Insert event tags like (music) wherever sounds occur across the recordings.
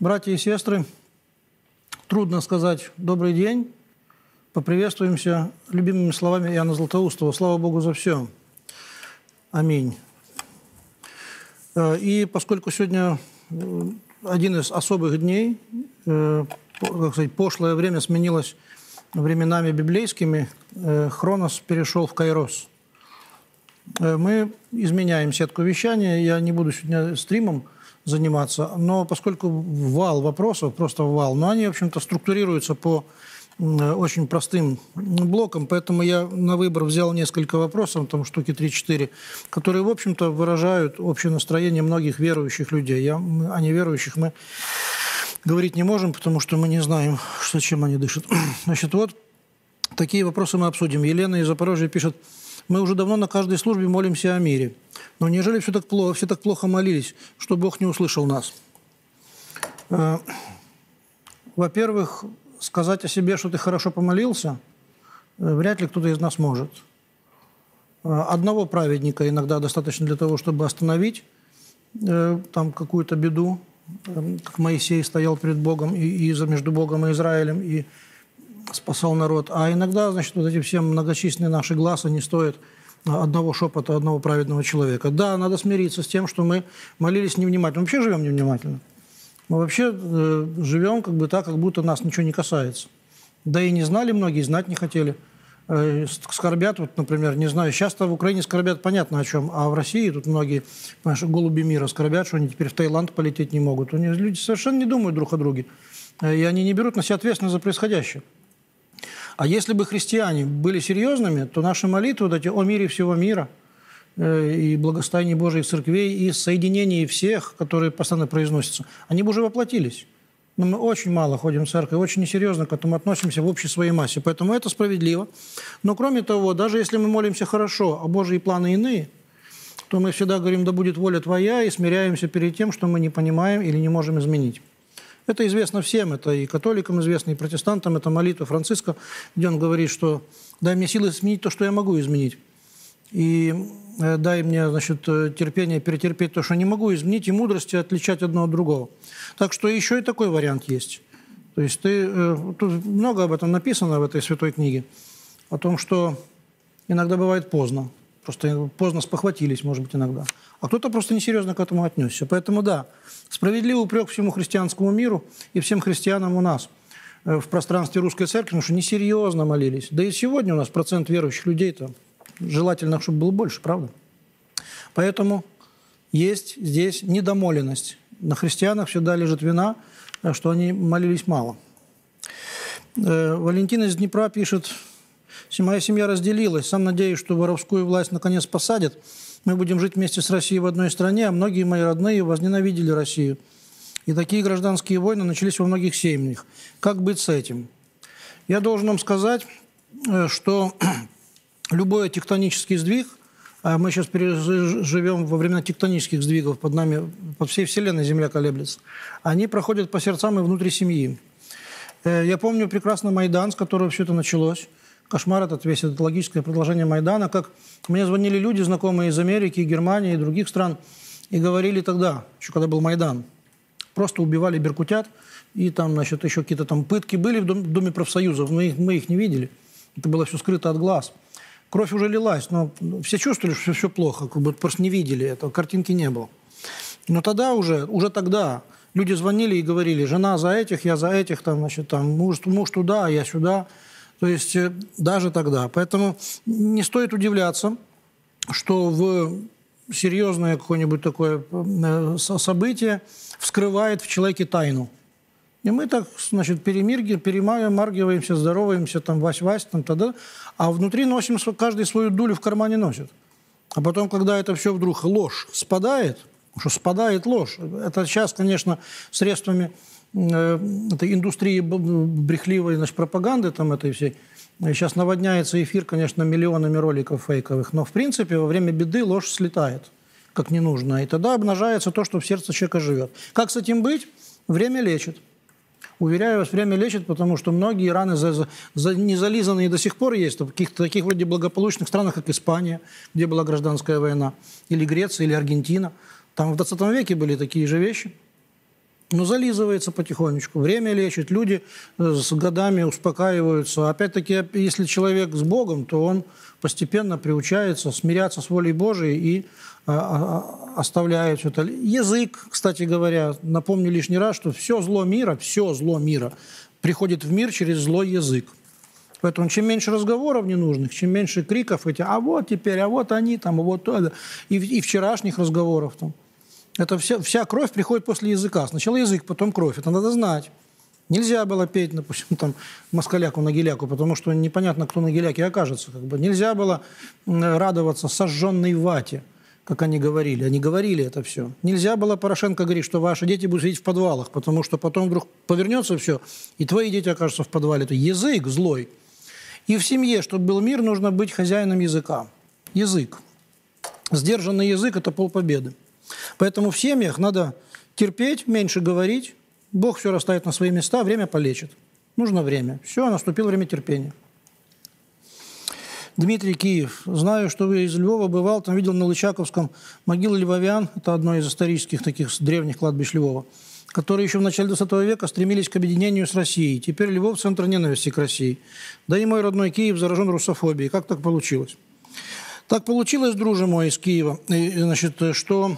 Братья и сестры, трудно сказать «добрый день». Поприветствуемся любимыми словами Иоанна Златоустова. Слава Богу за все. Аминь. Э, и поскольку сегодня э, один из особых дней, э, как сказать, пошлое время сменилось временами библейскими, Хронос перешел в Кайрос. Мы изменяем сетку вещания. Я не буду сегодня стримом заниматься, но поскольку вал вопросов, просто вал, но они, в общем-то, структурируются по очень простым блоком, поэтому я на выбор взял несколько вопросов, там штуки 3-4, которые, в общем-то, выражают общее настроение многих верующих людей. Я, о неверующих мы говорить не можем, потому что мы не знаем, что, чем они дышат. (clears throat) Значит, вот такие вопросы мы обсудим. Елена из Запорожья пишет, мы уже давно на каждой службе молимся о мире. Но неужели все так плохо, все так плохо молились, что Бог не услышал нас? Э, во-первых, сказать о себе, что ты хорошо помолился, э, вряд ли кто-то из нас может. Э, одного праведника иногда достаточно для того, чтобы остановить там какую-то беду, как Моисей стоял перед Богом и, и между Богом и Израилем и спасал народ. А иногда, значит, вот эти все многочисленные наши глаза не стоят одного шепота одного праведного человека. Да, надо смириться с тем, что мы молились невнимательно. Мы вообще живем невнимательно. Мы вообще э, живем как бы так, как будто нас ничего не касается. Да и не знали многие, знать не хотели. Э, скорбят, вот, например, не знаю, сейчас-то в Украине скорбят понятно о чем, а в России тут многие, понимаешь, голуби мира скорбят, что они теперь в Таиланд полететь не могут. У них люди совершенно не думают друг о друге. Э, и они не берут на себя ответственность за происходящее. А если бы христиане были серьезными, то наши молитвы вот эти о мире всего мира – Э, и благостояние Божьих церквей, и соединение всех, которые постоянно произносятся, они бы уже воплотились. Но мы очень мало ходим в церковь, очень несерьезно к этому относимся в общей своей массе. Поэтому это справедливо. Но кроме того, даже если мы молимся хорошо, а Божьи планы иные, то мы всегда говорим, да будет воля Твоя, и смиряемся перед тем, что мы не понимаем или не можем изменить. Это известно всем, это и католикам известно, и протестантам, это молитва Франциска, где он говорит, что дай мне силы изменить то, что я могу изменить. И Э, дай мне значит, э, терпение перетерпеть то, что не могу, изменить, и мудрости отличать одно от другого. Так что еще и такой вариант есть. То есть ты, э, тут много об этом написано в этой святой книге, о том, что иногда бывает поздно. Просто поздно спохватились, может быть, иногда. А кто-то просто несерьезно к этому отнесся. Поэтому да, справедливый упрек всему христианскому миру и всем христианам у нас в пространстве русской церкви, потому что несерьезно молились. Да и сегодня у нас процент верующих людей там желательно, чтобы было больше, правда? Поэтому есть здесь недомоленность. На христианах всегда лежит вина, что они молились мало. Э, Валентин из Днепра пишет, «Моя семья разделилась. Сам надеюсь, что воровскую власть наконец посадят. Мы будем жить вместе с Россией в одной стране, а многие мои родные возненавидели Россию. И такие гражданские войны начались во многих семьях. Как быть с этим? Я должен вам сказать, э, что (clears throat) любой тектонический сдвиг, а мы сейчас живем во времена тектонических сдвигов, под нами, под всей Вселенной Земля колеблется, они проходят по сердцам и внутри семьи. Э, я помню прекрасно Майдан, с которого все это началось. Кошмар этот весь, это логическое продолжение Майдана. Как мне звонили люди, знакомые из Америки, Германии и других стран, и говорили тогда, еще когда был Майдан, просто убивали беркутят, и там, значит, еще какие-то там пытки были в Доме профсоюзов, их, мы их не видели. Это было все скрыто от глаз кровь уже лилась, но все чувствовали, что все плохо, как бы просто не видели этого, картинки не было. Но тогда уже, уже тогда люди звонили и говорили, жена за этих, я за этих, там, значит, там, муж, муж туда, я сюда. То есть э, даже тогда. Поэтому не стоит удивляться, что в серьезное какое-нибудь такое э, событие вскрывает в человеке тайну. И мы так, значит, перемирги, перемаргиваемся, здороваемся, там, вась-вась, там, тогда, а внутри носим, каждый свою дулю в кармане носит. А потом, когда это все вдруг ложь спадает, что спадает ложь, это сейчас, конечно, средствами этой индустрии брехливой значит, пропаганды там этой всей, сейчас наводняется эфир, конечно, миллионами роликов фейковых, но, в принципе, во время беды ложь слетает, как ненужная, и тогда обнажается то, что в сердце человека живет. Как с этим быть? Время лечит. Уверяю вас, время лечит, потому что многие раны за, за, не зализанные до сих пор есть в каких-то таких вроде благополучных странах, как Испания, где была гражданская война, или Греция, или Аргентина. Там в 20 веке были такие же вещи. Но зализывается потихонечку. Время лечит, люди э, с годами успокаиваются. Опять-таки, если человек с Богом, то он постепенно приучается смиряться с волей Божией и а, а, оставляет все это. Язык, кстати говоря, напомню лишний раз, что все зло мира, все зло мира приходит в мир через злой язык. Поэтому чем меньше разговоров ненужных, чем меньше криков эти, а вот теперь, а вот они там, а вот то, и, и вчерашних разговоров там. Это вся, вся кровь приходит после языка. Сначала язык, потом кровь. Это надо знать. Нельзя было петь, допустим, там, москаляку на геляку, потому что непонятно, кто на геляке окажется. Как бы. Нельзя было радоваться сожженной вате, как они говорили. Они говорили это все. Нельзя было Порошенко говорить, что ваши дети будут сидеть в подвалах, потому что потом вдруг повернется все, и твои дети окажутся в подвале. Это язык злой. И в семье, чтобы был мир, нужно быть хозяином языка. Язык. Сдержанный язык – это полпобеды. Поэтому в семьях надо терпеть, меньше говорить. Бог все расставит на свои места, время полечит. Нужно время. Все, наступило время терпения. Дмитрий Киев. Знаю, что вы из Львова бывал, там видел на Лычаковском могилы львовян, это одно из исторических таких древних кладбищ Львова, которые еще в начале 20 века стремились к объединению с Россией. Теперь Львов – центр ненависти к России. Да и мой родной Киев заражен русофобией. Как так получилось? Так получилось, дружи мой из Киева, значит, что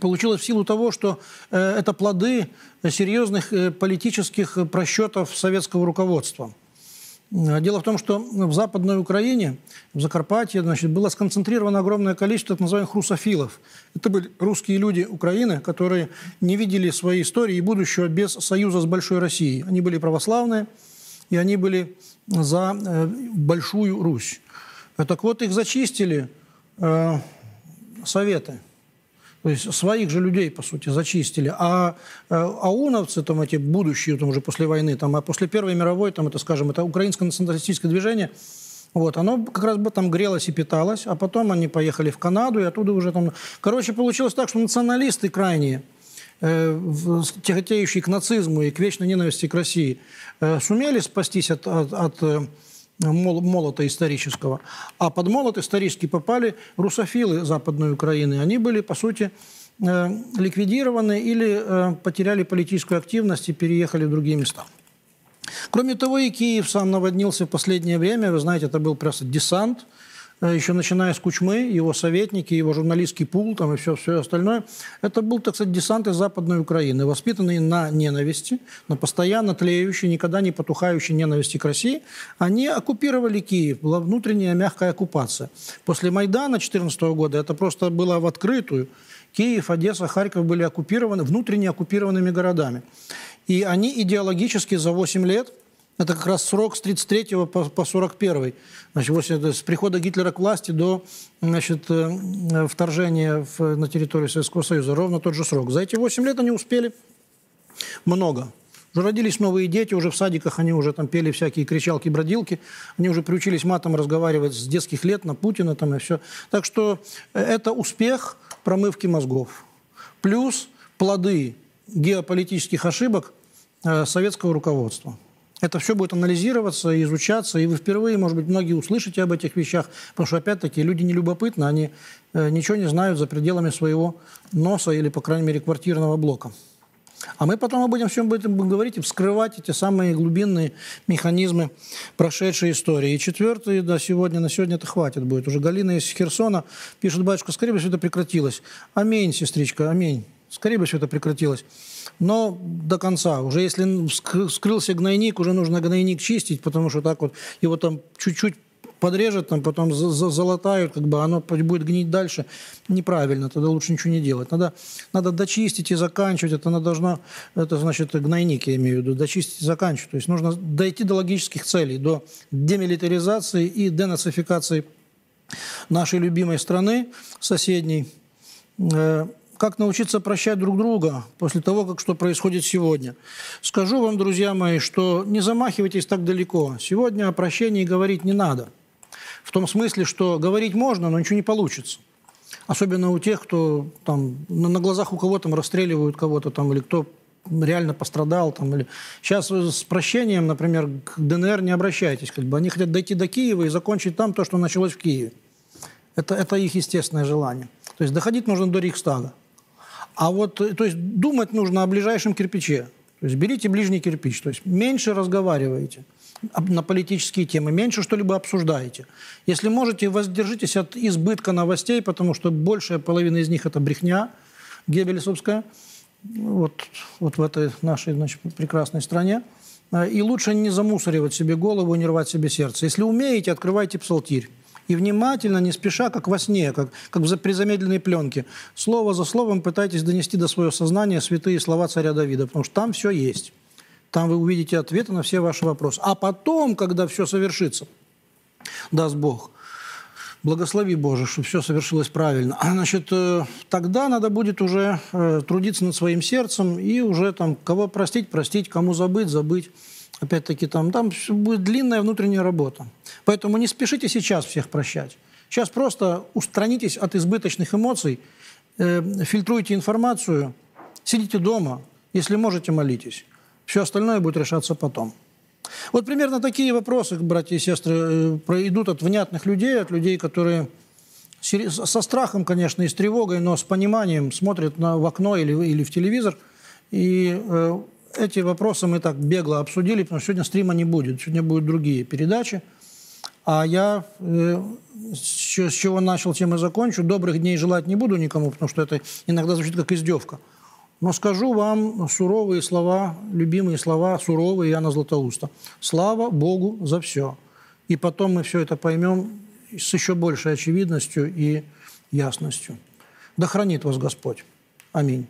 получилось в силу того, что э, это плоды серьезных э, политических просчетов советского руководства. Дело в том, что в Западной Украине, в Закарпатье, значит, было сконцентрировано огромное количество так называемых русофилов. Это были русские люди Украины, которые не видели своей истории и будущего без союза с Большой Россией. Они были православные, и они были за э, Большую Русь. Так вот, их зачистили э, советы. То есть своих же людей, по сути, зачистили. А э, ауновцы, там эти будущие, там уже после войны, там, а после Первой мировой, там это, скажем, это украинское националистическое движение, вот, оно как раз бы там грелось и питалось, а потом они поехали в Канаду, и оттуда уже там... Короче, получилось так, что националисты крайние, э, тяготеющие к нацизму и к вечной ненависти к России, э, сумели спастись от, от, от молота исторического. А под молот исторически попали русофилы Западной Украины. Они были, по сути, э, ликвидированы или э, потеряли политическую активность и переехали в другие места. Кроме того, и Киев сам наводнился в последнее время. Вы знаете, это был просто десант – еще начиная с Кучмы, его советники, его журналистский пул там, и все, все остальное, это был, так сказать, десант из Западной Украины, воспитанный на ненависти, на постоянно тлеющей, никогда не потухающей ненависти к России. Они оккупировали Киев, была внутренняя мягкая оккупация. После Майдана 2014 года это просто было в открытую. Киев, Одесса, Харьков были оккупированы, внутренне оккупированными городами. И они идеологически за 8 лет – это как раз срок с 33 по, по 41. Значит, вот, с прихода Гитлера к власти до значит, э, вторжения в, на территорию Советского Союза. Ровно тот же срок. За эти 8 лет они успели много. Уже родились новые дети, уже в садиках они уже там пели всякие кричалки, бродилки. Они уже приучились матом разговаривать с детских лет на Путина там и все. Так что э, это успех промывки мозгов. Плюс плоды геополитических ошибок э, советского руководства. Это все будет анализироваться, изучаться, и вы впервые, может быть, многие услышите об этих вещах, потому что, опять-таки, люди не любопытны, они э, ничего не знают за пределами своего носа или, по крайней мере, квартирного блока. А мы потом будем всем об этом говорить и вскрывать эти самые глубинные механизмы прошедшей истории. И четвертый, да, сегодня, на сегодня это хватит будет. Уже Галина из Херсона пишет, батюшка, скорее бы все это прекратилось. Аминь, сестричка, аминь. Скорее бы все это прекратилось но до конца. Уже если скрылся гнойник, уже нужно гнойник чистить, потому что так вот его там чуть-чуть подрежет, там потом залатают, как бы оно будет гнить дальше. Неправильно, тогда лучше ничего не делать. Надо, надо дочистить и заканчивать. Это надо должно, это значит гнойник, я имею в виду, дочистить и заканчивать. То есть нужно дойти до логических целей, до демилитаризации и денацификации нашей любимой страны, соседней, э, как научиться прощать друг друга после того, как что происходит сегодня. Скажу вам, друзья мои, что не замахивайтесь так далеко. Сегодня о прощении говорить не надо. В том смысле, что говорить можно, но ничего не получится. Особенно у тех, кто там на глазах у кого то расстреливают кого-то там, или кто реально пострадал. Там, или... Сейчас с прощением, например, к ДНР не обращайтесь. Как бы. Они хотят дойти до Киева и закончить там то, что началось в Киеве. Это, это их естественное желание. То есть доходить нужно до Рейхстага. А вот, э, то есть думать нужно о ближайшем кирпиче. То есть берите ближний кирпич, то есть меньше разговариваете на политические темы, меньше что-либо обсуждаете. Если можете, воздержитесь от избытка новостей, потому что большая половина из них это брехня геббельсовская, вот, вот в этой нашей значит, прекрасной стране. Э, и лучше не замусоривать себе голову, не рвать себе сердце. Если умеете, открывайте псалтирь. И внимательно, не спеша, как во сне, как, как при замедленной пленке, слово за словом пытайтесь донести до своего сознания святые слова царя Давида, потому что там все есть. Там вы увидите ответы на все ваши вопросы. А потом, когда все совершится, даст Бог, благослови Боже, чтобы все совершилось правильно. Значит, э, тогда надо будет уже э, трудиться над своим сердцем и уже там кого простить, простить, кому забыть, забыть. Опять-таки там, там будет длинная внутренняя работа. Поэтому не спешите сейчас всех прощать. Сейчас просто устранитесь от избыточных эмоций, э, фильтруйте информацию, сидите дома, если можете, молитесь. Все остальное будет решаться потом. Вот примерно такие вопросы, братья и сестры, э, идут от внятных людей, от людей, которые со страхом, конечно, и с тревогой, но с пониманием смотрят на, в окно или, или в телевизор. И э, эти вопросы мы так бегло обсудили, потому что сегодня стрима не будет. Сегодня будут другие передачи. А я э, с чего начал, тем и закончу. Добрых дней желать не буду никому, потому что это иногда звучит как издевка. Но скажу вам суровые слова, любимые слова, суровые Яна Златоуста. Слава Богу за все. И потом мы все это поймем с еще большей очевидностью и ясностью. Да хранит вас Господь. Аминь.